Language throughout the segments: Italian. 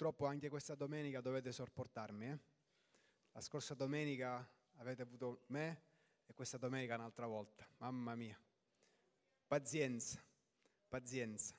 Purtroppo anche questa domenica dovete sopportarmi. Eh? La scorsa domenica avete avuto me e questa domenica un'altra volta. Mamma mia. Pazienza, pazienza.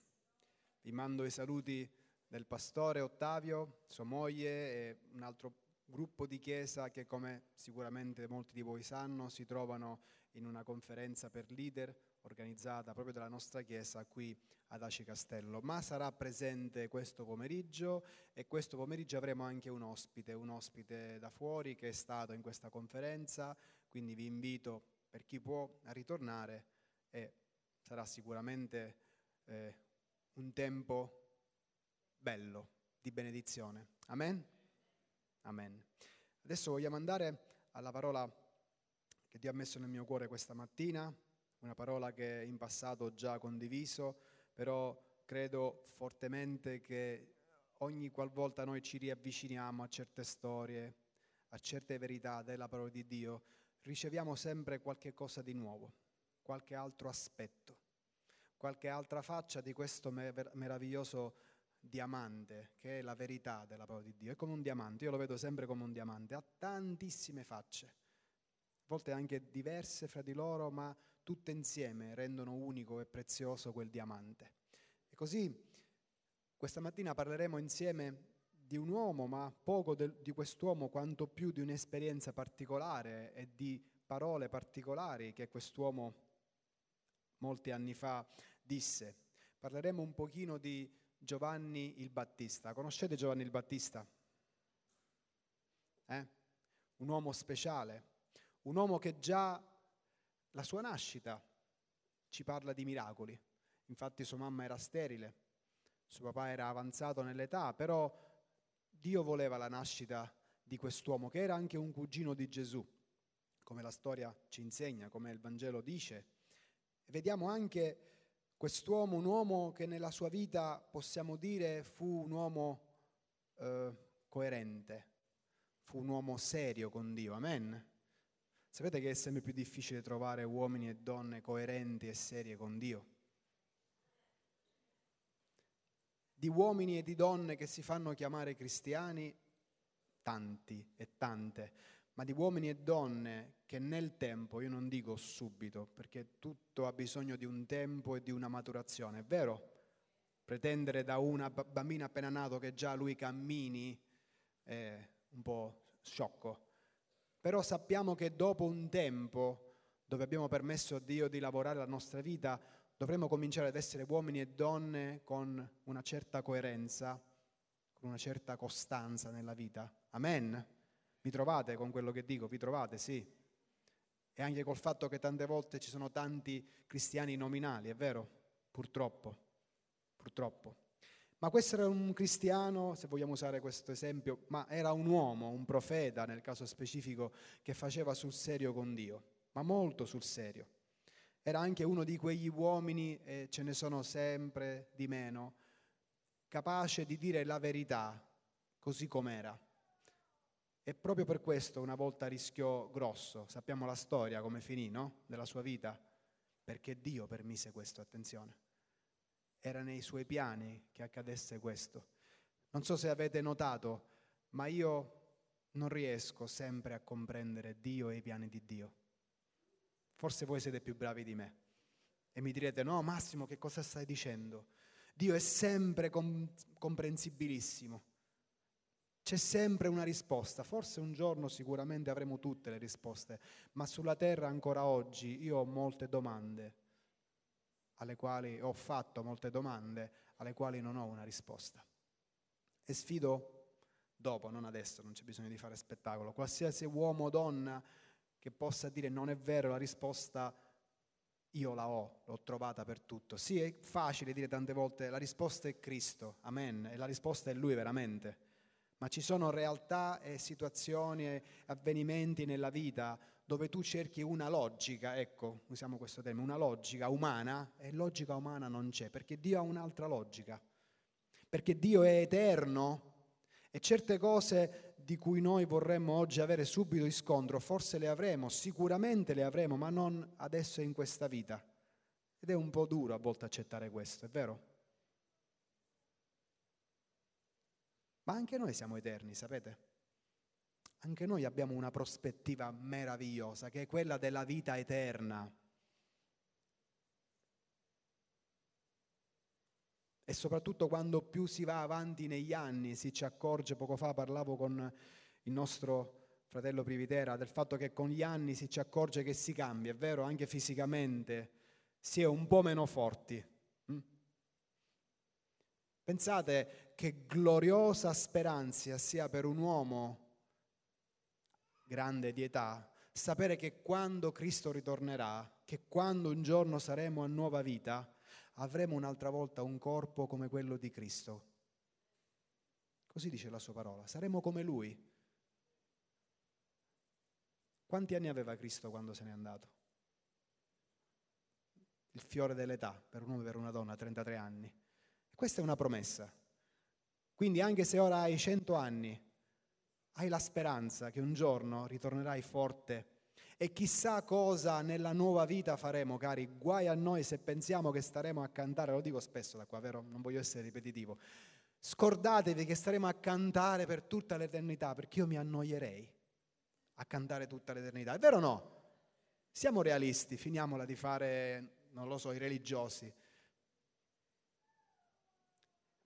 Vi mando i saluti del pastore Ottavio, sua moglie e un altro gruppo di chiesa che come sicuramente molti di voi sanno si trovano in una conferenza per leader organizzata proprio dalla nostra chiesa qui ad Aci Castello, ma sarà presente questo pomeriggio e questo pomeriggio avremo anche un ospite, un ospite da fuori che è stato in questa conferenza, quindi vi invito per chi può a ritornare e sarà sicuramente eh, un tempo bello di benedizione. Amen? Amen. Adesso vogliamo andare alla parola che Dio ha messo nel mio cuore questa mattina, una parola che in passato ho già condiviso, però credo fortemente che ogni qualvolta noi ci riavviciniamo a certe storie, a certe verità della parola di Dio, riceviamo sempre qualche cosa di nuovo, qualche altro aspetto, qualche altra faccia di questo meraviglioso diamante che è la verità della parola di Dio. È come un diamante, io lo vedo sempre come un diamante, ha tantissime facce, a volte anche diverse fra di loro, ma tutte insieme rendono unico e prezioso quel diamante. E così questa mattina parleremo insieme di un uomo, ma poco de, di quest'uomo quanto più di un'esperienza particolare e di parole particolari che quest'uomo molti anni fa disse. Parleremo un pochino di Giovanni il Battista. Conoscete Giovanni il Battista? Eh? Un uomo speciale, un uomo che già la sua nascita ci parla di miracoli. Infatti sua mamma era sterile, suo papà era avanzato nell'età, però Dio voleva la nascita di quest'uomo che era anche un cugino di Gesù, come la storia ci insegna, come il Vangelo dice. Vediamo anche quest'uomo, un uomo che nella sua vita possiamo dire fu un uomo eh, coerente, fu un uomo serio con Dio, amen. Sapete che è sempre più difficile trovare uomini e donne coerenti e serie con Dio? Di uomini e di donne che si fanno chiamare cristiani, tanti e tante, ma di uomini e donne che nel tempo, io non dico subito, perché tutto ha bisogno di un tempo e di una maturazione, è vero? Pretendere da una bambina appena nato che già lui cammini è un po' sciocco però sappiamo che dopo un tempo dove abbiamo permesso a Dio di lavorare la nostra vita, dovremo cominciare ad essere uomini e donne con una certa coerenza, con una certa costanza nella vita. Amen? Vi trovate con quello che dico? Vi trovate? Sì. E anche col fatto che tante volte ci sono tanti cristiani nominali, è vero? Purtroppo. Purtroppo. Ma questo era un cristiano, se vogliamo usare questo esempio, ma era un uomo, un profeta nel caso specifico, che faceva sul serio con Dio, ma molto sul serio. Era anche uno di quegli uomini, e ce ne sono sempre di meno, capace di dire la verità così com'era. E proprio per questo una volta rischiò grosso, sappiamo la storia come finì, no? Della sua vita, perché Dio permise questo, attenzione era nei suoi piani che accadesse questo. Non so se avete notato, ma io non riesco sempre a comprendere Dio e i piani di Dio. Forse voi siete più bravi di me e mi direte, no Massimo, che cosa stai dicendo? Dio è sempre com- comprensibilissimo. C'è sempre una risposta, forse un giorno sicuramente avremo tutte le risposte, ma sulla terra ancora oggi io ho molte domande alle quali ho fatto molte domande, alle quali non ho una risposta. E sfido dopo, non adesso, non c'è bisogno di fare spettacolo, qualsiasi uomo o donna che possa dire non è vero, la risposta io la ho, l'ho trovata per tutto. Sì, è facile dire tante volte la risposta è Cristo, amen, e la risposta è Lui veramente. Ma ci sono realtà e situazioni e avvenimenti nella vita dove tu cerchi una logica, ecco, usiamo questo termine, una logica umana, e logica umana non c'è, perché Dio ha un'altra logica, perché Dio è eterno e certe cose di cui noi vorremmo oggi avere subito riscontro, forse le avremo, sicuramente le avremo, ma non adesso in questa vita. Ed è un po' duro a volte accettare questo, è vero? Ma anche noi siamo eterni, sapete? Anche noi abbiamo una prospettiva meravigliosa, che è quella della vita eterna. E soprattutto quando più si va avanti negli anni, si ci accorge, poco fa parlavo con il nostro fratello Privitera, del fatto che con gli anni si ci accorge che si cambia, è vero, anche fisicamente, si è un po' meno forti. Mm? Pensate che gloriosa speranza sia per un uomo grande di età sapere che quando Cristo ritornerà, che quando un giorno saremo a nuova vita, avremo un'altra volta un corpo come quello di Cristo. Così dice la sua parola, saremo come Lui. Quanti anni aveva Cristo quando se n'è andato? Il fiore dell'età, per un uomo e per una donna, 33 anni. Questa è una promessa. Quindi anche se ora hai 100 anni, hai la speranza che un giorno ritornerai forte e chissà cosa nella nuova vita faremo, cari. Guai a noi se pensiamo che staremo a cantare, lo dico spesso da qua, vero? Non voglio essere ripetitivo. Scordatevi che staremo a cantare per tutta l'eternità, perché io mi annoierei a cantare tutta l'eternità. È vero o no? Siamo realisti, finiamola di fare, non lo so, i religiosi.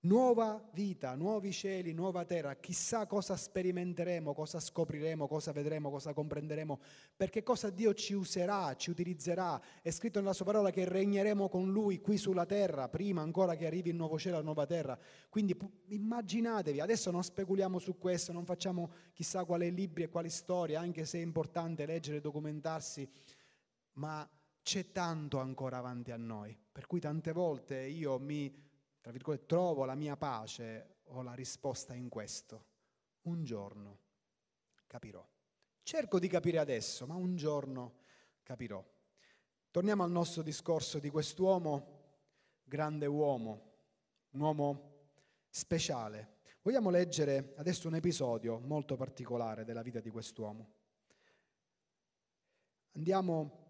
Nuova vita, nuovi cieli, nuova terra, chissà cosa sperimenteremo, cosa scopriremo, cosa vedremo, cosa comprenderemo, perché cosa Dio ci userà, ci utilizzerà. È scritto nella sua parola che regneremo con Lui qui sulla terra, prima ancora che arrivi il nuovo cielo la nuova terra. Quindi immaginatevi, adesso non speculiamo su questo, non facciamo chissà quali libri e quali storie, anche se è importante leggere e documentarsi, ma c'è tanto ancora avanti a noi. Per cui tante volte io mi tra virgolette, trovo la mia pace o la risposta in questo. Un giorno capirò. Cerco di capire adesso, ma un giorno capirò. Torniamo al nostro discorso di quest'uomo, grande uomo, un uomo speciale. Vogliamo leggere adesso un episodio molto particolare della vita di quest'uomo. Andiamo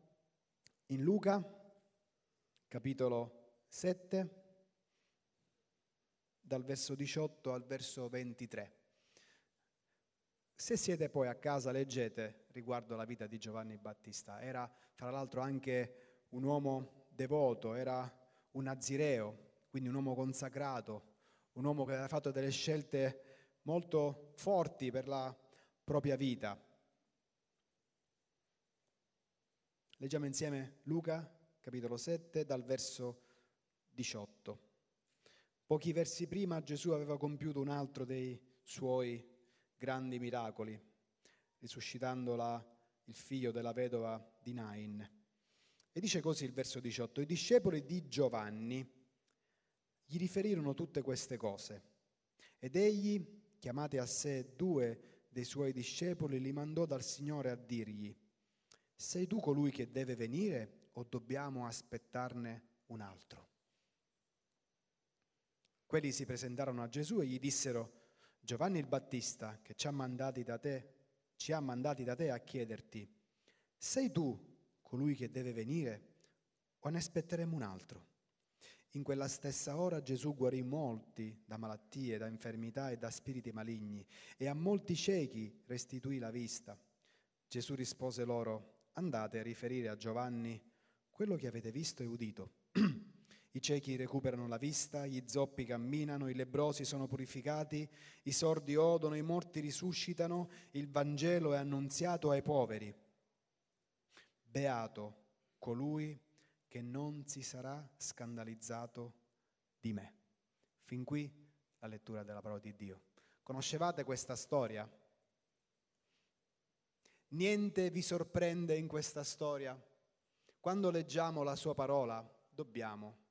in Luca, capitolo 7 dal verso 18 al verso 23. Se siete poi a casa, leggete riguardo alla vita di Giovanni Battista. Era fra l'altro anche un uomo devoto, era un nazireo, quindi un uomo consacrato, un uomo che aveva fatto delle scelte molto forti per la propria vita. Leggiamo insieme Luca, capitolo 7, dal verso 18. Pochi versi prima Gesù aveva compiuto un altro dei suoi grandi miracoli, risuscitando la, il figlio della vedova di Nain. E dice così il verso 18, i discepoli di Giovanni gli riferirono tutte queste cose ed egli, chiamati a sé due dei suoi discepoli, li mandò dal Signore a dirgli, sei tu colui che deve venire o dobbiamo aspettarne un altro? Quelli si presentarono a Gesù e gli dissero, Giovanni il Battista, che ci ha mandati da te, ci ha mandati da te a chiederti, sei tu colui che deve venire o ne aspetteremo un altro? In quella stessa ora Gesù guarì molti da malattie, da infermità e da spiriti maligni e a molti ciechi restituì la vista. Gesù rispose loro, andate a riferire a Giovanni quello che avete visto e udito. I ciechi recuperano la vista, gli zoppi camminano, i lebrosi sono purificati, i sordi odono, i morti risuscitano, il Vangelo è annunziato ai poveri. Beato colui che non si sarà scandalizzato di me. Fin qui la lettura della parola di Dio. Conoscevate questa storia? Niente vi sorprende in questa storia? Quando leggiamo la sua parola dobbiamo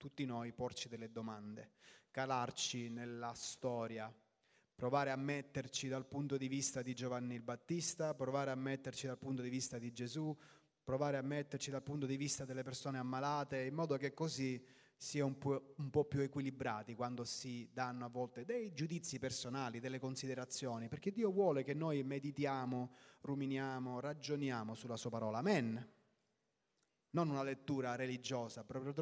tutti noi porci delle domande, calarci nella storia, provare a metterci dal punto di vista di Giovanni il Battista, provare a metterci dal punto di vista di Gesù, provare a metterci dal punto di vista delle persone ammalate, in modo che così sia un po', un po', più equilibrati quando si danno a volte dei giudizi personali, delle considerazioni, perché Dio vuole che noi meditiamo, ruminiamo, ragioniamo sulla sua parola. Amen. Non una lettura religiosa, proprio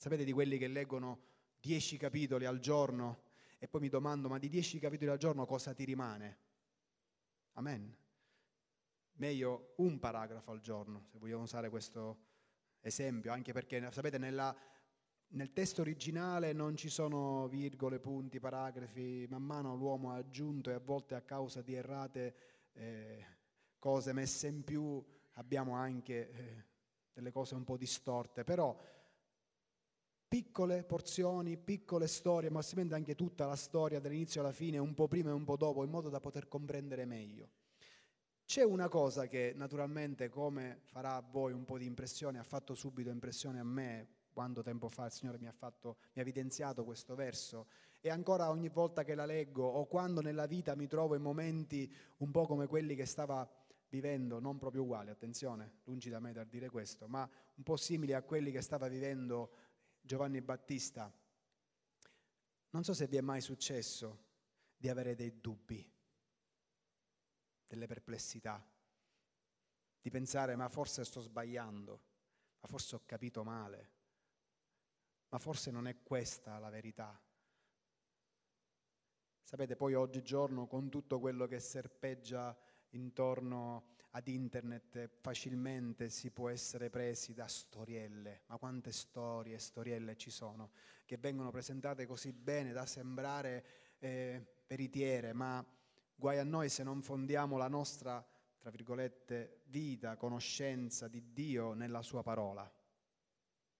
Sapete di quelli che leggono dieci capitoli al giorno E poi mi domando, ma di dieci capitoli al giorno cosa ti rimane? Amen. Meglio un paragrafo al giorno, se vogliamo usare questo esempio, anche perché sapete nella, nel testo originale non ci sono virgole, punti, paragrafi, man mano l'uomo ha aggiunto e a volte a causa di errate eh, cose messe in più abbiamo anche eh, delle cose un po' distorte, però piccole porzioni, piccole storie, ma si anche tutta la storia dall'inizio alla fine, un po' prima e un po' dopo, in modo da poter comprendere meglio. C'è una cosa che naturalmente, come farà a voi un po' di impressione, ha fatto subito impressione a me quando tempo fa il Signore mi ha, fatto, mi ha evidenziato questo verso e ancora ogni volta che la leggo o quando nella vita mi trovo in momenti un po' come quelli che stava vivendo, non proprio uguali, attenzione, lungi da me dal dire questo, ma un po' simili a quelli che stava vivendo Giovanni Battista. Non so se vi è mai successo di avere dei dubbi delle perplessità, di pensare ma forse sto sbagliando, ma forse ho capito male, ma forse non è questa la verità. Sapete, poi oggigiorno con tutto quello che serpeggia intorno ad internet facilmente si può essere presi da storielle, ma quante storie e storielle ci sono che vengono presentate così bene da sembrare eh, veritiere, ma Guai a noi se non fondiamo la nostra, tra virgolette, vita, conoscenza di Dio nella sua parola,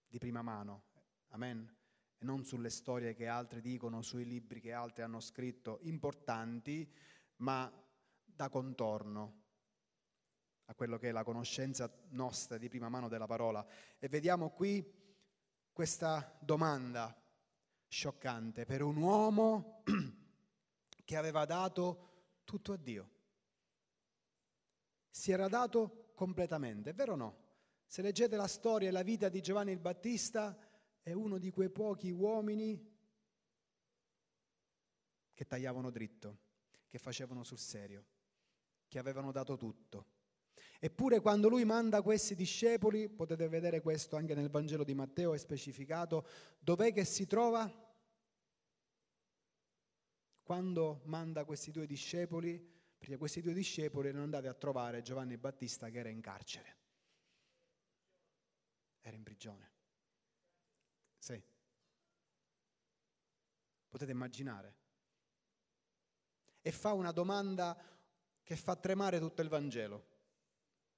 di prima mano. Amen. E non sulle storie che altri dicono, sui libri che altri hanno scritto, importanti, ma da contorno a quello che è la conoscenza nostra di prima mano della parola. E vediamo qui questa domanda scioccante per un uomo che aveva dato tutto a Dio. Si era dato completamente, è vero o no? Se leggete la storia e la vita di Giovanni il Battista, è uno di quei pochi uomini che tagliavano dritto, che facevano sul serio, che avevano dato tutto. Eppure quando lui manda questi discepoli, potete vedere questo anche nel Vangelo di Matteo, è specificato, dov'è che si trova? quando manda questi due discepoli, perché questi due discepoli erano andati a trovare Giovanni Battista che era in carcere. Era in prigione. Sì. Potete immaginare. E fa una domanda che fa tremare tutto il Vangelo.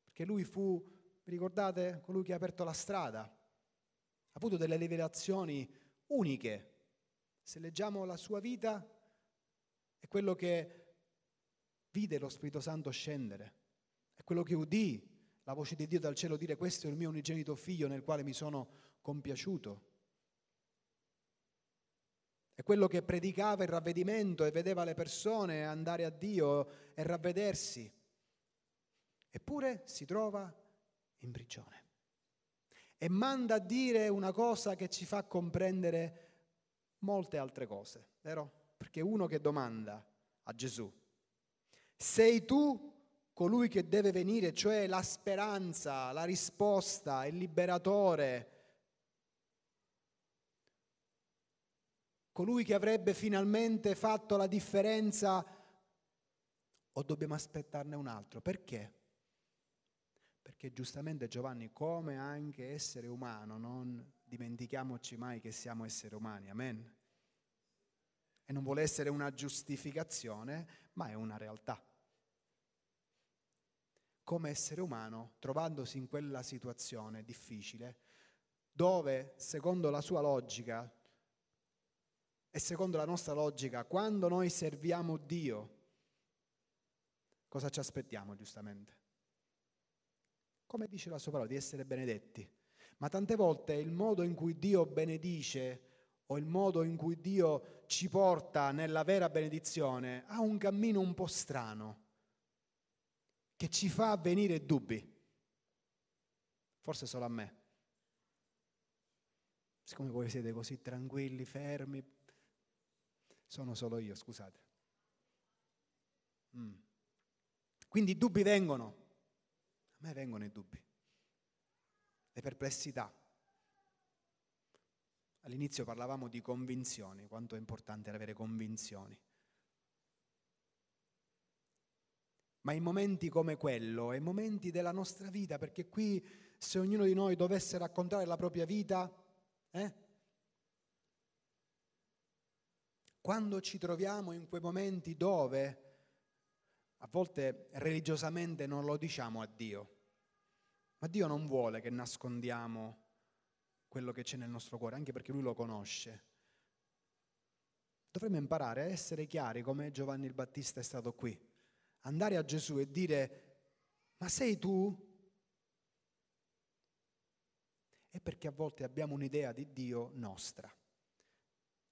Perché lui fu, vi ricordate, colui che ha aperto la strada. Ha avuto delle rivelazioni uniche. Se leggiamo la sua vita, è quello che vide lo Spirito Santo scendere, è quello che udì la voce di Dio dal cielo dire questo è il mio unigenito figlio nel quale mi sono compiaciuto. È quello che predicava il ravvedimento e vedeva le persone andare a Dio e ravvedersi. Eppure si trova in prigione. E manda a dire una cosa che ci fa comprendere molte altre cose, vero? Perché uno che domanda a Gesù, sei tu colui che deve venire, cioè la speranza, la risposta, il liberatore, colui che avrebbe finalmente fatto la differenza o dobbiamo aspettarne un altro? Perché? Perché giustamente Giovanni, come anche essere umano, non dimentichiamoci mai che siamo esseri umani, amen? e non vuole essere una giustificazione, ma è una realtà. Come essere umano, trovandosi in quella situazione difficile, dove secondo la sua logica e secondo la nostra logica, quando noi serviamo Dio, cosa ci aspettiamo giustamente? Come dice la sua parola, di essere benedetti. Ma tante volte il modo in cui Dio benedice o il modo in cui Dio ci porta nella vera benedizione ha un cammino un po' strano che ci fa venire dubbi. Forse solo a me. Siccome voi siete così tranquilli, fermi, sono solo io, scusate. Mm. Quindi i dubbi vengono. A me vengono i dubbi, le perplessità. All'inizio parlavamo di convinzioni, quanto è importante avere convinzioni. Ma in momenti come quello, in momenti della nostra vita, perché qui se ognuno di noi dovesse raccontare la propria vita, eh? Quando ci troviamo in quei momenti dove a volte religiosamente non lo diciamo a Dio, ma Dio non vuole che nascondiamo quello che c'è nel nostro cuore, anche perché Lui lo conosce. Dovremmo imparare a essere chiari come Giovanni il Battista è stato qui. Andare a Gesù e dire, ma sei tu? È perché a volte abbiamo un'idea di Dio nostra.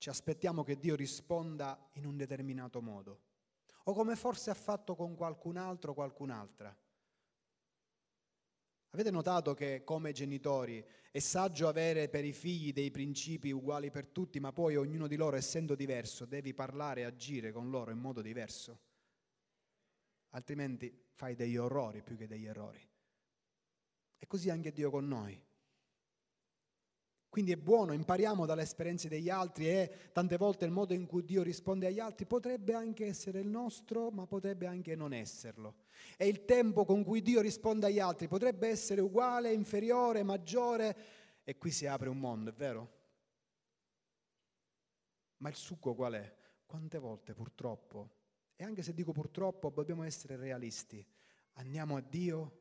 Ci aspettiamo che Dio risponda in un determinato modo. O come forse ha fatto con qualcun altro o qualcun'altra. Avete notato che come genitori è saggio avere per i figli dei principi uguali per tutti, ma poi ognuno di loro, essendo diverso, devi parlare e agire con loro in modo diverso? Altrimenti fai degli orrori più che degli errori. E così anche Dio con noi. Quindi è buono, impariamo dalle esperienze degli altri e tante volte il modo in cui Dio risponde agli altri potrebbe anche essere il nostro, ma potrebbe anche non esserlo. E il tempo con cui Dio risponde agli altri potrebbe essere uguale, inferiore, maggiore, e qui si apre un mondo, è vero? Ma il succo qual è? Quante volte purtroppo, e anche se dico purtroppo, dobbiamo essere realisti, andiamo a Dio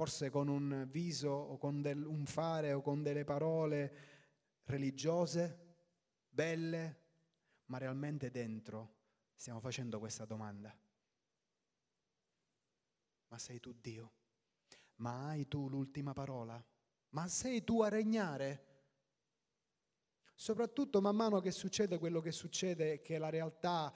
forse con un viso o con del, un fare o con delle parole religiose, belle, ma realmente dentro stiamo facendo questa domanda. Ma sei tu Dio? Ma hai tu l'ultima parola? Ma sei tu a regnare? Soprattutto man mano che succede quello che succede, che la realtà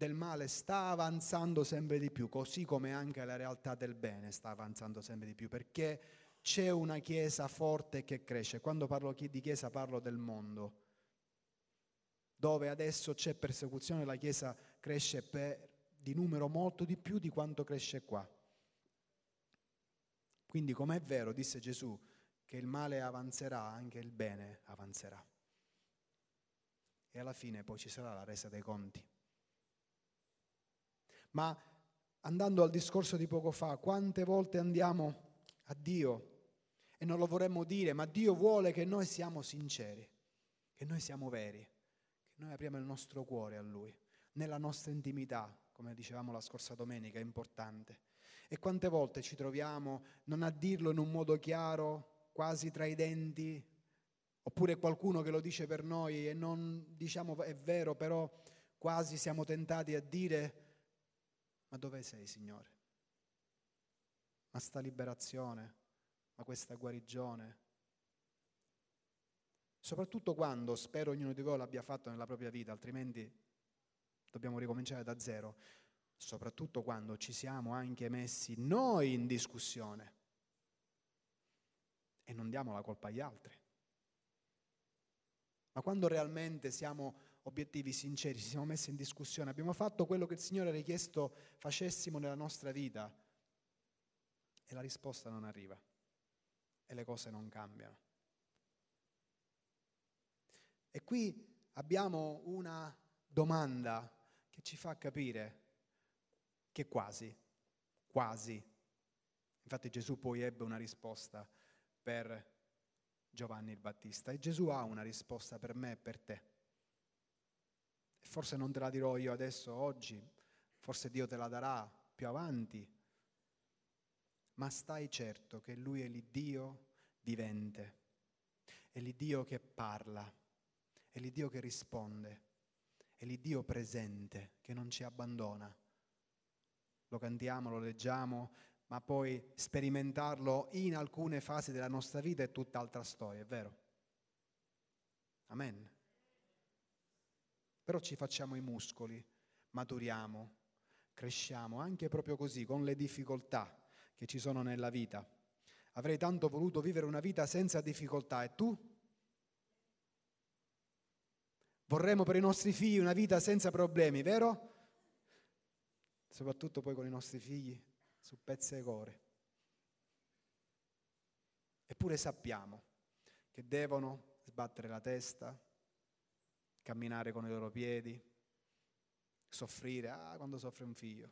del male sta avanzando sempre di più, così come anche la realtà del bene sta avanzando sempre di più, perché c'è una Chiesa forte che cresce. Quando parlo di Chiesa parlo del mondo, dove adesso c'è persecuzione, la Chiesa cresce per, di numero molto di più di quanto cresce qua. Quindi come è vero, disse Gesù, che il male avanzerà, anche il bene avanzerà. E alla fine poi ci sarà la resa dei conti. Ma andando al discorso di poco fa, quante volte andiamo a Dio e non lo vorremmo dire, ma Dio vuole che noi siamo sinceri, che noi siamo veri, che noi apriamo il nostro cuore a Lui, nella nostra intimità, come dicevamo la scorsa domenica, è importante. E quante volte ci troviamo non a dirlo in un modo chiaro, quasi tra i denti, oppure qualcuno che lo dice per noi e non diciamo è vero, però quasi siamo tentati a dire ma dove sei, Signore? Ma sta liberazione, ma questa guarigione. Soprattutto quando, spero ognuno di voi l'abbia fatto nella propria vita, altrimenti dobbiamo ricominciare da zero, soprattutto quando ci siamo anche messi noi in discussione e non diamo la colpa agli altri. Ma quando realmente siamo obiettivi sinceri, ci siamo messi in discussione, abbiamo fatto quello che il Signore ha richiesto facessimo nella nostra vita e la risposta non arriva e le cose non cambiano. E qui abbiamo una domanda che ci fa capire che quasi, quasi, infatti Gesù poi ebbe una risposta per Giovanni il Battista e Gesù ha una risposta per me e per te. Forse non te la dirò io adesso, oggi, forse Dio te la darà più avanti, ma stai certo che Lui è l'Iddio vivente, è l'Iddio che parla, è l'Iddio che risponde, è l'Iddio presente che non ci abbandona. Lo cantiamo, lo leggiamo, ma poi sperimentarlo in alcune fasi della nostra vita è tutt'altra storia, è vero? Amen però ci facciamo i muscoli, maturiamo, cresciamo, anche proprio così, con le difficoltà che ci sono nella vita. Avrei tanto voluto vivere una vita senza difficoltà e tu? Vorremmo per i nostri figli una vita senza problemi, vero? Soprattutto poi con i nostri figli su pezze e core. Eppure sappiamo che devono sbattere la testa, camminare con i loro piedi, soffrire, ah, quando soffre un figlio.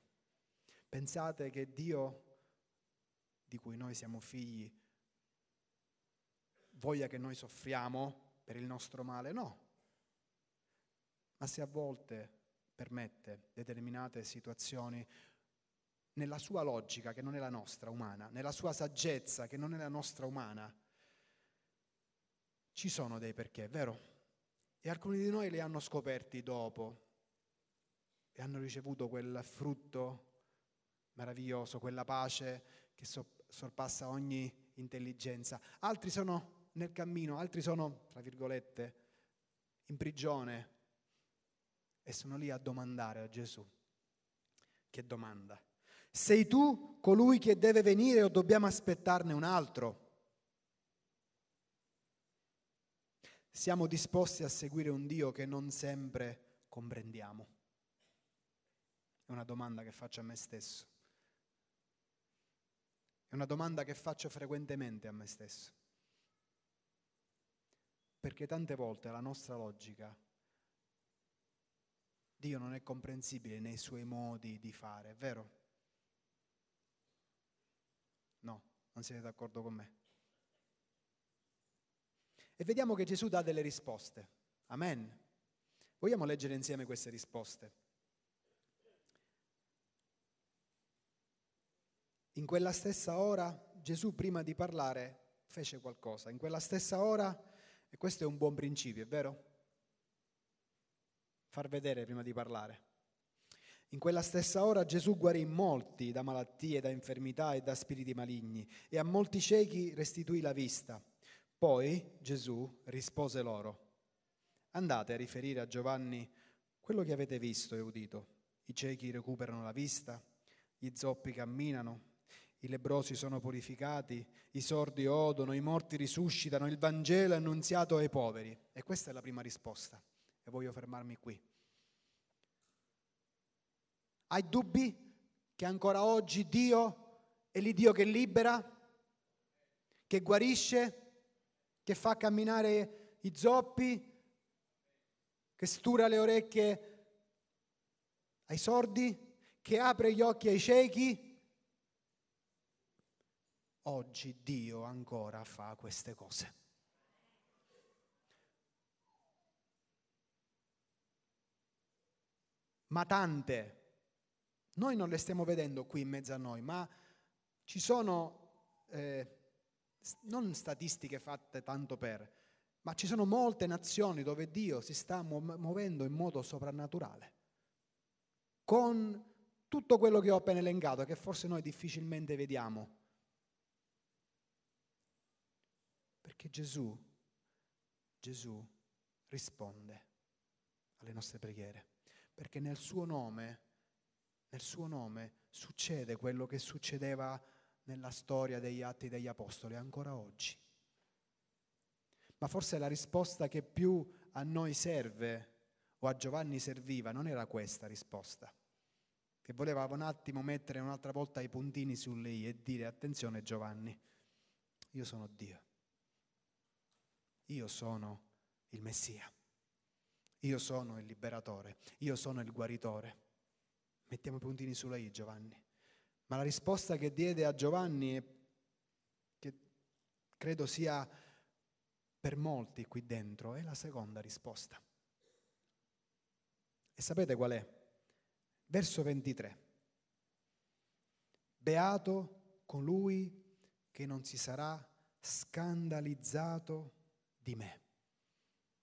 Pensate che Dio, di cui noi siamo figli, voglia che noi soffriamo per il nostro male? No. Ma se a volte permette determinate situazioni nella sua logica, che non è la nostra umana, nella sua saggezza, che non è la nostra umana, ci sono dei perché, vero? E alcuni di noi li hanno scoperti dopo e hanno ricevuto quel frutto meraviglioso, quella pace che sorpassa ogni intelligenza. Altri sono nel cammino, altri sono, tra virgolette, in prigione e sono lì a domandare a Gesù. Che domanda? Sei tu colui che deve venire o dobbiamo aspettarne un altro? Siamo disposti a seguire un Dio che non sempre comprendiamo? È una domanda che faccio a me stesso. È una domanda che faccio frequentemente a me stesso. Perché tante volte la nostra logica, Dio non è comprensibile nei suoi modi di fare, è vero? No, non siete d'accordo con me. E vediamo che Gesù dà delle risposte. Amen. Vogliamo leggere insieme queste risposte? In quella stessa ora Gesù prima di parlare fece qualcosa. In quella stessa ora, e questo è un buon principio, è vero? Far vedere prima di parlare. In quella stessa ora Gesù guarì molti da malattie, da infermità e da spiriti maligni e a molti ciechi restituì la vista. Poi Gesù rispose loro, andate a riferire a Giovanni quello che avete visto e udito. I ciechi recuperano la vista, gli zoppi camminano, i lebrosi sono purificati, i sordi odono, i morti risuscitano, il Vangelo è annunziato ai poveri. E questa è la prima risposta. E voglio fermarmi qui. Hai dubbi che ancora oggi Dio è l'Iddio che libera, che guarisce, che fa camminare i zoppi, che stura le orecchie ai sordi, che apre gli occhi ai ciechi? oggi Dio ancora fa queste cose. Ma tante, noi non le stiamo vedendo qui in mezzo a noi, ma ci sono, eh, non statistiche fatte tanto per, ma ci sono molte nazioni dove Dio si sta muovendo in modo soprannaturale, con tutto quello che ho appena elencato, che forse noi difficilmente vediamo. Perché Gesù, Gesù risponde alle nostre preghiere. Perché nel suo nome, nel suo nome succede quello che succedeva nella storia degli atti degli apostoli ancora oggi. Ma forse la risposta che più a noi serve o a Giovanni serviva non era questa risposta, che voleva un attimo mettere un'altra volta i puntini sulle i e dire attenzione Giovanni, io sono Dio io sono il Messia, io sono il liberatore, io sono il guaritore. Mettiamo i puntini sulla I, Giovanni. Ma la risposta che diede a Giovanni, che credo sia per molti qui dentro, è la seconda risposta. E sapete qual è? Verso 23. Beato colui che non si sarà scandalizzato di me.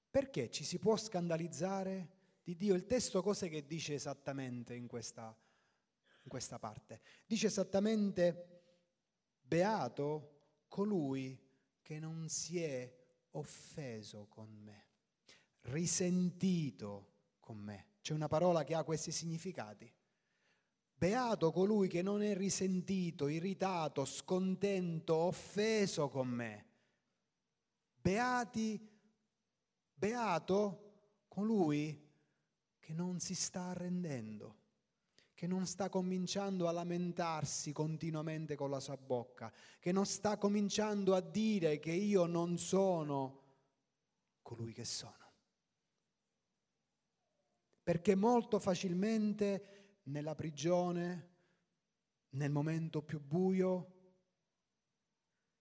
Perché ci si può scandalizzare di Dio? Il testo cos'è che dice esattamente in questa, in questa parte? Dice esattamente, beato colui che non si è offeso con me, risentito con me. C'è una parola che ha questi significati. Beato colui che non è risentito, irritato, scontento, offeso con me. Beati, beato colui che non si sta arrendendo, che non sta cominciando a lamentarsi continuamente con la sua bocca, che non sta cominciando a dire che io non sono colui che sono. Perché molto facilmente nella prigione, nel momento più buio,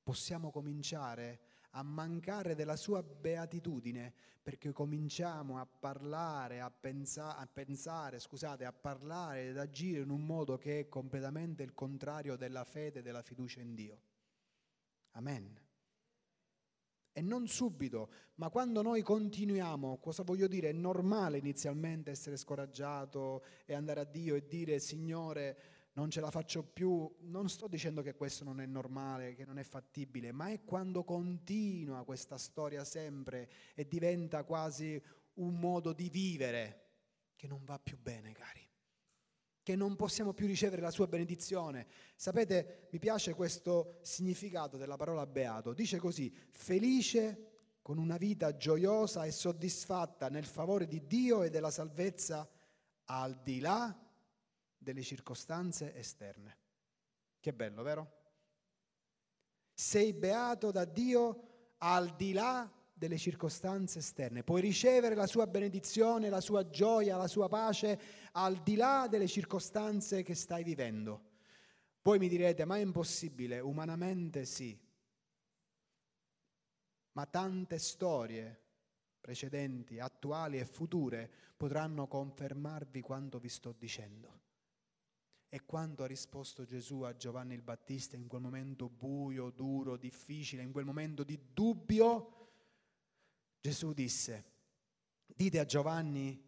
possiamo cominciare a mancare della sua beatitudine perché cominciamo a parlare, a, pensa- a pensare, scusate, a parlare ed agire in un modo che è completamente il contrario della fede e della fiducia in Dio. Amen. E non subito, ma quando noi continuiamo, cosa voglio dire? È normale inizialmente essere scoraggiato e andare a Dio e dire Signore, non ce la faccio più, non sto dicendo che questo non è normale, che non è fattibile, ma è quando continua questa storia sempre e diventa quasi un modo di vivere che non va più bene, cari che non possiamo più ricevere la sua benedizione. Sapete, mi piace questo significato della parola beato. Dice così, felice con una vita gioiosa e soddisfatta nel favore di Dio e della salvezza al di là delle circostanze esterne. Che bello, vero? Sei beato da Dio al di là delle circostanze esterne. Puoi ricevere la sua benedizione, la sua gioia, la sua pace al di là delle circostanze che stai vivendo. Voi mi direte, ma è impossibile? Umanamente sì. Ma tante storie precedenti, attuali e future potranno confermarvi quanto vi sto dicendo. E quanto ha risposto Gesù a Giovanni il Battista in quel momento buio, duro, difficile, in quel momento di dubbio, Gesù disse, dite a Giovanni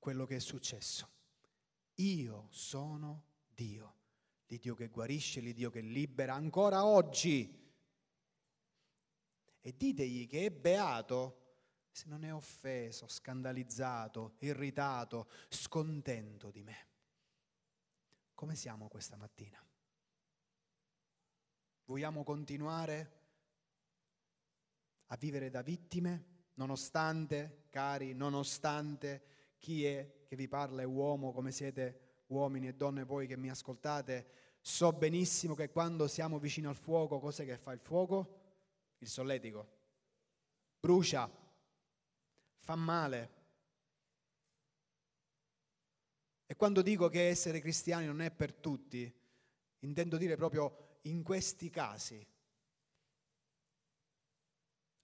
quello che è successo. Io sono Dio, l'Iddio che guarisce, l'Iddio che libera ancora oggi. E ditegli che è beato se non è offeso, scandalizzato, irritato, scontento di me. Come siamo questa mattina? Vogliamo continuare a vivere da vittime, nonostante, cari, nonostante chi è che vi parla è uomo, come siete uomini e donne voi che mi ascoltate, so benissimo che quando siamo vicino al fuoco, cos'è che fa il fuoco? Il solletico. Brucia, fa male, quando dico che essere cristiani non è per tutti, intendo dire proprio in questi casi.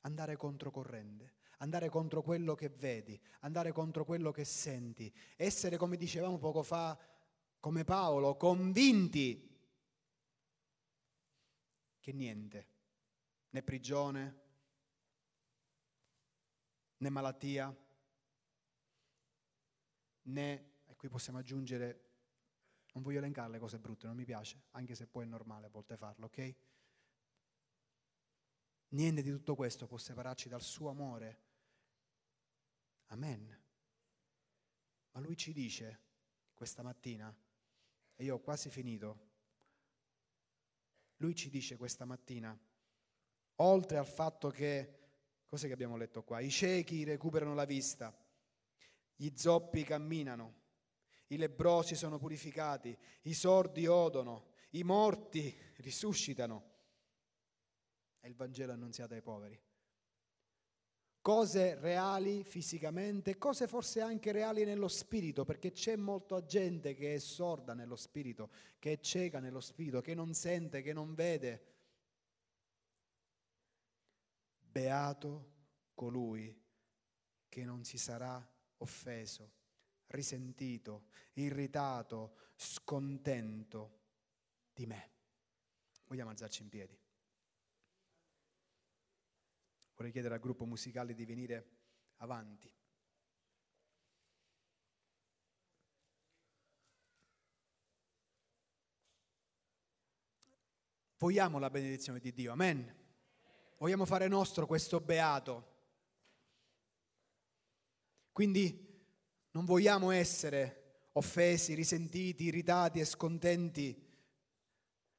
Andare controcorrente, andare contro quello che vedi, andare contro quello che senti, essere, come dicevamo poco fa, come Paolo, convinti che niente, né prigione, né malattia, né Qui possiamo aggiungere, non voglio elencare le cose brutte, non mi piace, anche se poi è normale a volte farlo, ok? Niente di tutto questo può separarci dal suo amore. Amen. Ma lui ci dice questa mattina, e io ho quasi finito, lui ci dice questa mattina, oltre al fatto che, cos'è che abbiamo letto qua? I ciechi recuperano la vista, gli zoppi camminano, i lebrosi sono purificati, i sordi odono, i morti risuscitano. È il Vangelo annunziato ai poveri. Cose reali fisicamente, cose forse anche reali nello spirito, perché c'è molta gente che è sorda nello spirito, che è cieca nello spirito, che non sente, che non vede. Beato colui che non si sarà offeso risentito, irritato, scontento di me. Vogliamo alzarci in piedi. Vorrei chiedere al gruppo musicale di venire avanti. Vogliamo la benedizione di Dio, amen. Vogliamo fare nostro questo beato. Quindi non vogliamo essere offesi, risentiti, irritati e scontenti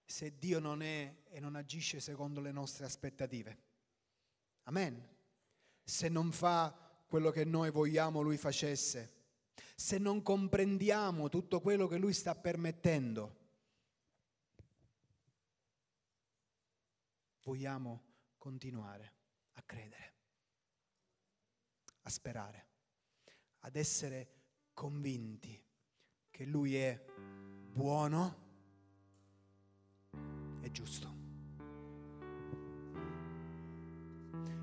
se Dio non è e non agisce secondo le nostre aspettative. Amen. Se non fa quello che noi vogliamo Lui facesse, se non comprendiamo tutto quello che Lui sta permettendo, vogliamo continuare a credere. a sperare, ad essere convinti che Lui è buono e giusto,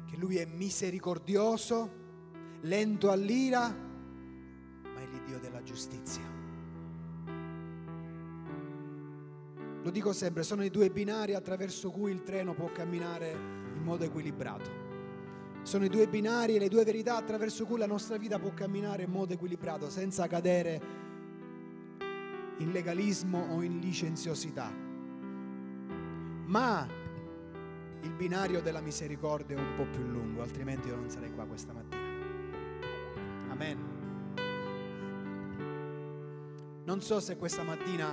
che Lui è misericordioso, lento all'ira, ma è l'Iddio della giustizia. Lo dico sempre, sono i due binari attraverso cui il treno può camminare in modo equilibrato. Sono i due binari e le due verità attraverso cui la nostra vita può camminare in modo equilibrato, senza cadere in legalismo o in licenziosità. Ma il binario della misericordia è un po' più lungo, altrimenti io non sarei qua questa mattina. Amen. Non so se questa mattina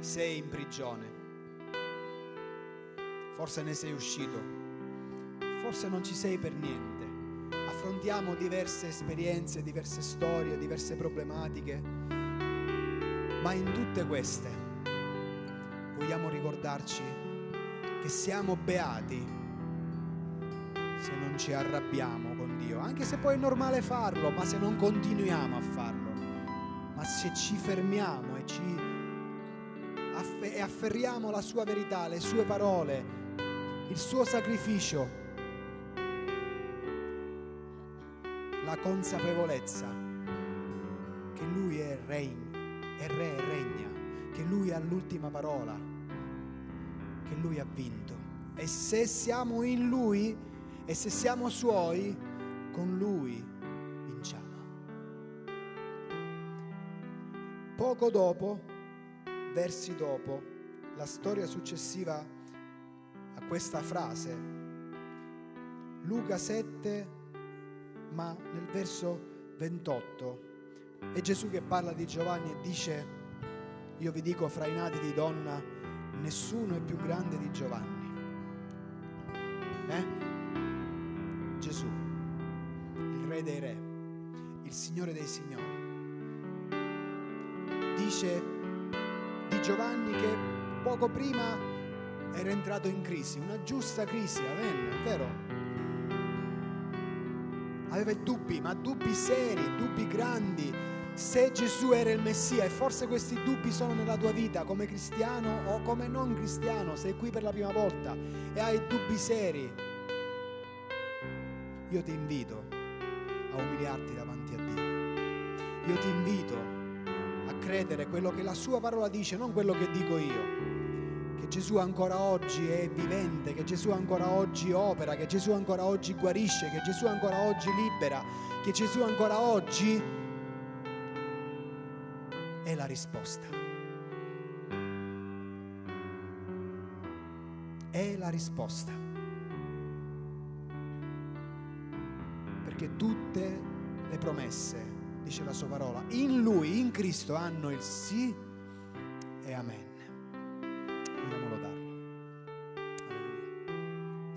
sei in prigione, forse ne sei uscito, forse non ci sei per niente. Affrontiamo diverse esperienze, diverse storie, diverse problematiche, ma in tutte queste vogliamo ricordarci che siamo beati se non ci arrabbiamo con Dio, anche se poi è normale farlo, ma se non continuiamo a farlo, ma se ci fermiamo e ci afferriamo la sua verità, le sue parole, il suo sacrificio, consapevolezza che Lui è, regno, è Re e regna, che Lui ha l'ultima parola, che Lui ha vinto. E se siamo in Lui e se siamo Suoi, con Lui vinciamo. Poco dopo versi dopo, la storia successiva a questa frase, Luca 7, ma nel verso 28, è Gesù che parla di Giovanni e dice, io vi dico fra i nati di donna, nessuno è più grande di Giovanni. Eh? Gesù, il re dei re, il Signore dei signori, dice Giovanni che poco prima era entrato in crisi, una giusta crisi, amen, vero? Aveva dubbi, ma dubbi seri, dubbi grandi, se Gesù era il Messia e forse questi dubbi sono nella tua vita come cristiano o come non cristiano, sei qui per la prima volta e hai dubbi seri, io ti invito a umiliarti davanti a Dio. Io ti invito credere quello che la sua parola dice, non quello che dico io. Gesù ancora oggi è vivente, che Gesù ancora oggi opera, che Gesù ancora oggi guarisce, che Gesù ancora oggi libera, che Gesù ancora oggi è la risposta. È la risposta. Perché tutte le promesse dice la sua parola, in lui, in Cristo hanno il sì e amen.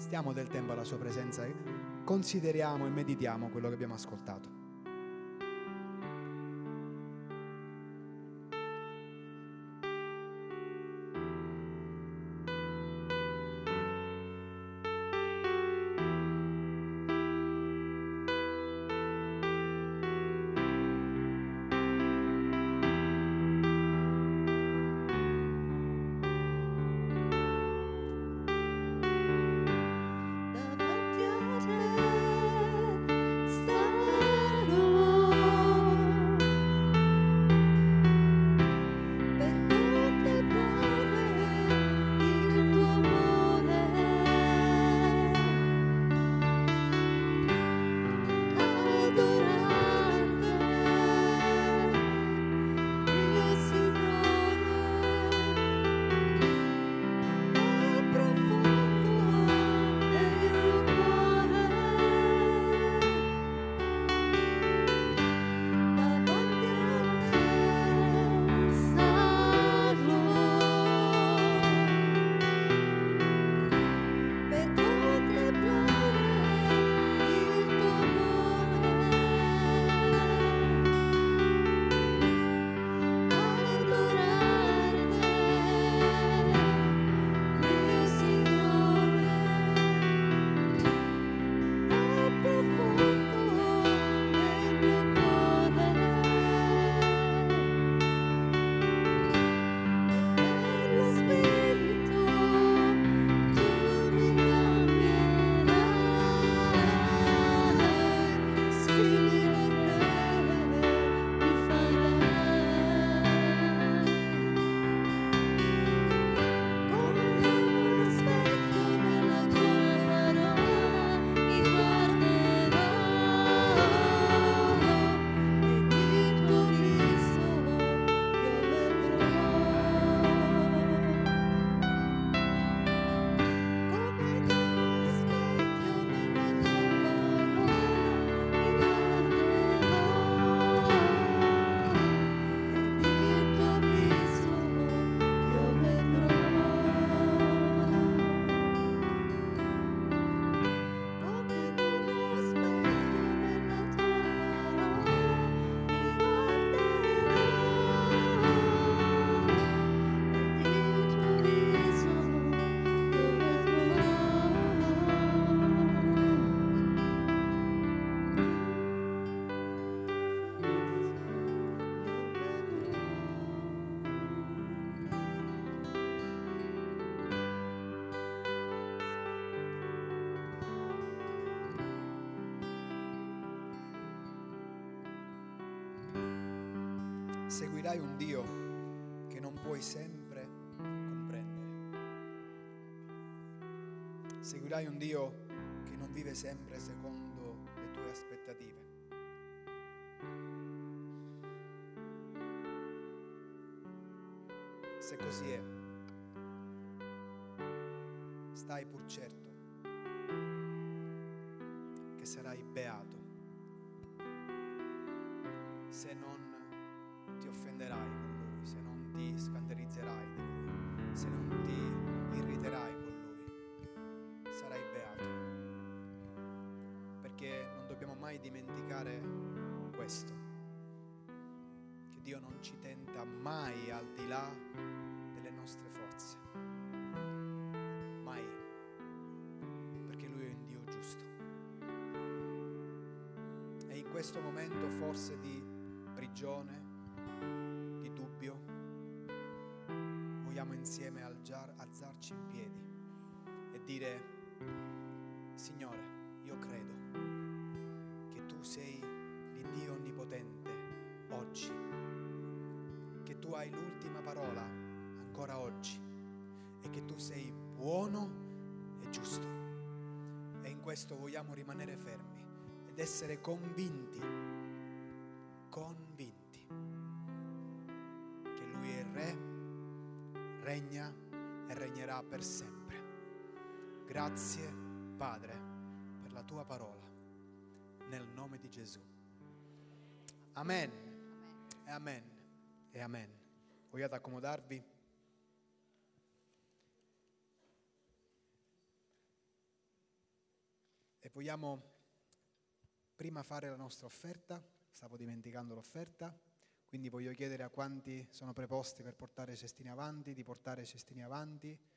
Stiamo del tempo alla sua presenza e consideriamo e meditiamo quello che abbiamo ascoltato. Seguirai un Dio che non puoi sempre comprendere. Seguirai un Dio che non vive sempre secondo le tue aspettative. Se così è, stai pur certo che sarai beato se non offenderai con lui, se non ti scandalizzerai di lui, se non ti irriterai con lui, sarai beato. Perché non dobbiamo mai dimenticare questo, che Dio non ci tenta mai al di là delle nostre forze. Mai. Perché Lui è un Dio giusto. E in questo momento forse di prigione, insieme alzar- alzarci in piedi e dire, Signore, io credo che tu sei l'Iddio onnipotente oggi, che tu hai l'ultima parola ancora oggi e che tu sei buono e giusto. E in questo vogliamo rimanere fermi ed essere convinti, convinti per sempre. Grazie Padre per la tua parola, nel nome di Gesù. Amen. E amen. E amen. Vogliate accomodarvi? E vogliamo prima fare la nostra offerta, stavo dimenticando l'offerta, quindi voglio chiedere a quanti sono preposti per portare i cestini avanti, di portare i cestini avanti.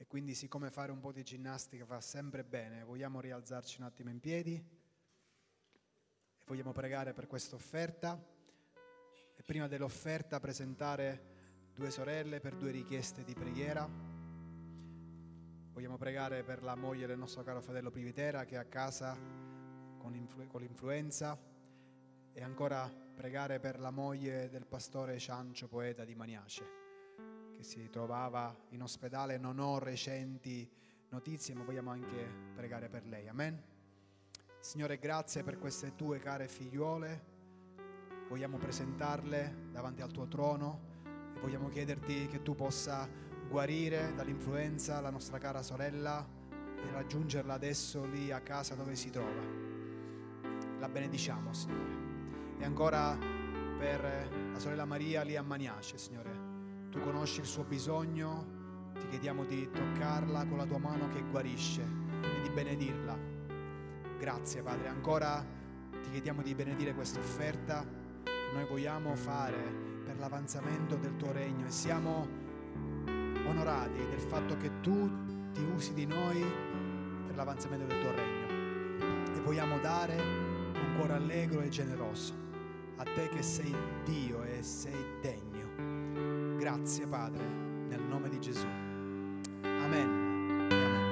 E quindi siccome fare un po' di ginnastica fa sempre bene, vogliamo rialzarci un attimo in piedi e vogliamo pregare per questa offerta. E prima dell'offerta presentare due sorelle per due richieste di preghiera. Vogliamo pregare per la moglie del nostro caro fratello Privitera che è a casa con, influ- con l'influenza e ancora pregare per la moglie del pastore Ciancio, poeta di Maniace, che si trovava in ospedale. Non ho recenti notizie, ma vogliamo anche pregare per lei. Amen. Signore, grazie per queste tue care figliuole. Vogliamo presentarle davanti al tuo trono e vogliamo chiederti che tu possa guarire dall'influenza la nostra cara sorella e raggiungerla adesso lì a casa dove si trova. La benediciamo, Signore. E ancora per la sorella Maria lì a Maniace, Signore. Tu conosci il suo bisogno, ti chiediamo di toccarla con la tua mano che guarisce e di benedirla. Grazie, Padre. Ancora ti chiediamo di benedire questa offerta che noi vogliamo fare per l'avanzamento del tuo regno e siamo onorati del fatto che tu ti usi di noi per l'avanzamento del tuo regno e vogliamo dare un cuore allegro e generoso a te che sei Dio e sei degno. Grazie Padre, nel nome di Gesù. Amen. amen.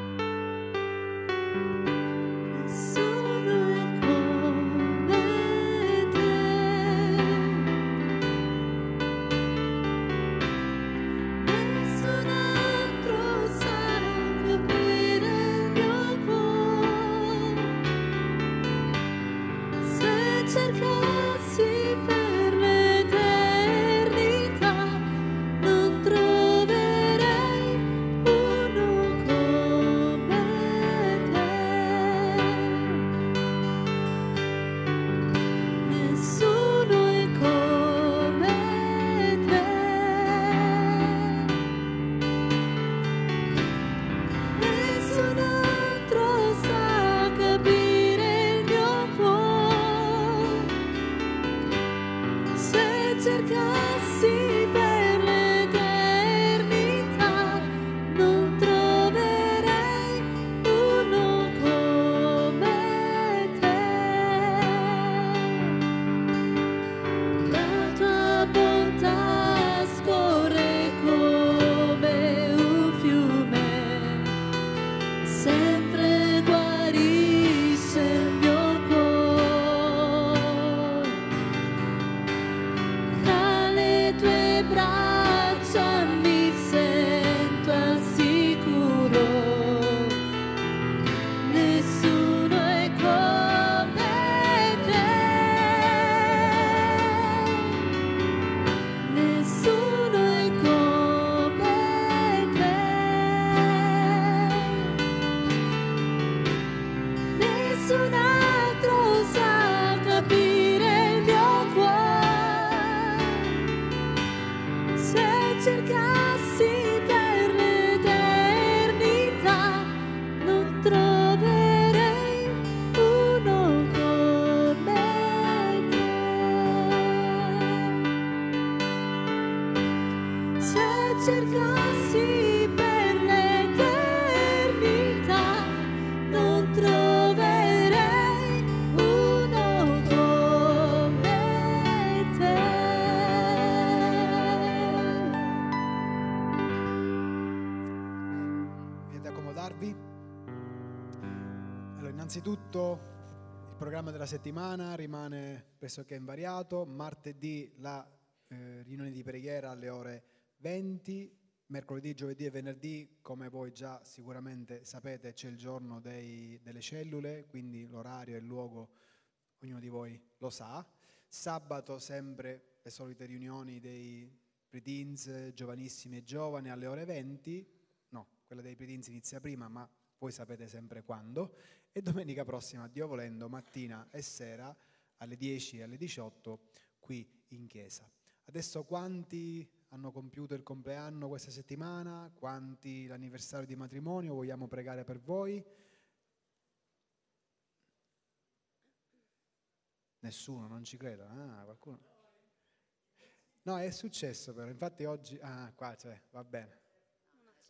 ajarkan innanzitutto il programma della settimana rimane pressoché invariato. Martedì la eh, riunione di preghiera alle ore 20, mercoledì, giovedì e venerdì, come voi già sicuramente sapete, c'è il giorno dei- delle cellule, quindi l'orario e il luogo ognuno di voi lo sa. Sabato sempre le solite riunioni dei preteens, giovanissimi e giovani alle ore 20, no, quella dei preteens inizia prima, ma voi sapete sempre quando, e domenica prossima, Dio volendo, mattina e sera alle 10 e alle 18 qui in chiesa. Adesso quanti hanno compiuto il compleanno questa settimana? Quanti l'anniversario di matrimonio? Vogliamo pregare per voi? Nessuno, non ci credo. Ah, qualcuno. No, è successo però, infatti oggi... Ah, qua c'è, va bene.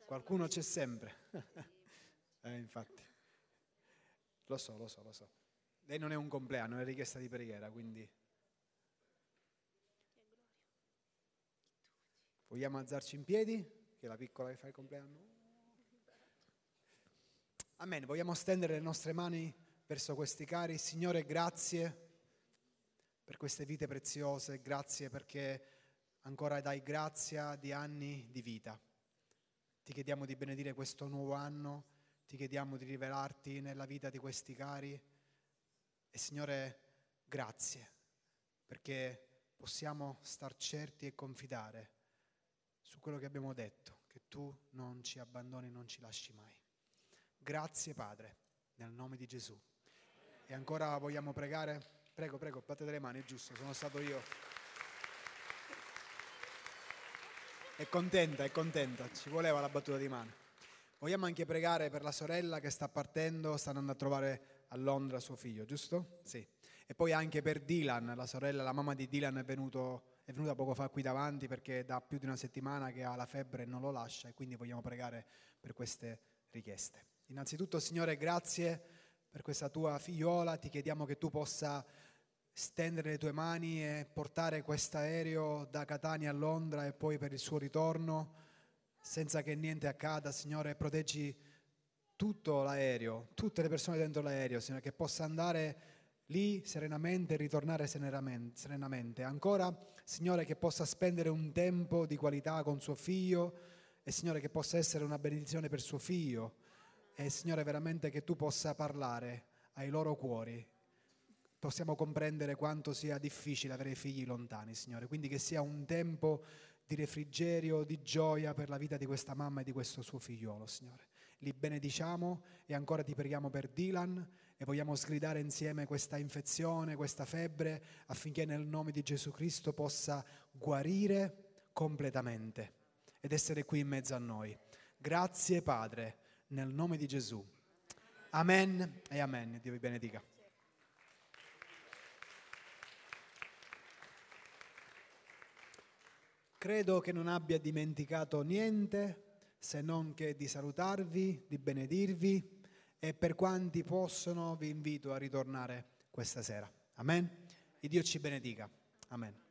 Qualcuno c'è sempre. eh, infatti. Lo so, lo so, lo so. Lei non è un compleanno, è richiesta di preghiera, quindi... Vogliamo alzarci in piedi? Che la piccola che fa il compleanno. Amen. Vogliamo stendere le nostre mani verso questi cari. Signore, grazie per queste vite preziose, grazie perché ancora dai grazia di anni di vita. Ti chiediamo di benedire questo nuovo anno, ti chiediamo di rivelarti nella vita di questi cari e Signore, grazie perché possiamo star certi e confidare su quello che abbiamo detto, che tu non ci abbandoni, non ci lasci mai. Grazie Padre, nel nome di Gesù. E ancora vogliamo pregare? Prego, prego, battete le mani, è giusto, sono stato io. È contenta, è contenta, ci voleva la battuta di mano. Vogliamo anche pregare per la sorella che sta partendo, sta andando a trovare a Londra suo figlio, giusto? Sì. E poi anche per Dylan, la sorella, la mamma di Dylan è, venuto- è venuta poco fa qui davanti perché da più di una settimana che ha la febbre e non lo lascia e quindi vogliamo pregare per queste richieste. Innanzitutto, Signore, grazie per questa tua figliola, ti chiediamo che tu possa stendere le tue mani e portare questo aereo da Catania a Londra e poi per il suo ritorno, senza che niente accada, Signore, proteggi tutto l'aereo, tutte le persone dentro l'aereo, Signore, che possa andare lì serenamente e ritornare serenamen- serenamente. Ancora, Signore, che possa spendere un tempo di qualità con suo figlio e Signore che possa essere una benedizione per suo figlio e Signore veramente che tu possa parlare ai loro cuori. Possiamo comprendere quanto sia difficile avere figli lontani, Signore, quindi che sia un tempo di refrigerio, di gioia per la vita di questa mamma e di questo suo figliolo, Signore. Li benediciamo e ancora ti preghiamo per Dylan e vogliamo sgridare insieme questa infezione, questa febbre, affinché nel nome di Gesù Cristo possa guarire completamente ed essere qui in mezzo a noi. Grazie Padre, nel nome di Gesù. Amen e amen. Dio vi benedica. Credo che non abbia dimenticato niente se non che di salutarvi, di benedirvi e per quanti possono vi invito a ritornare questa sera. Amen. Il Dio ci benedica. Amen.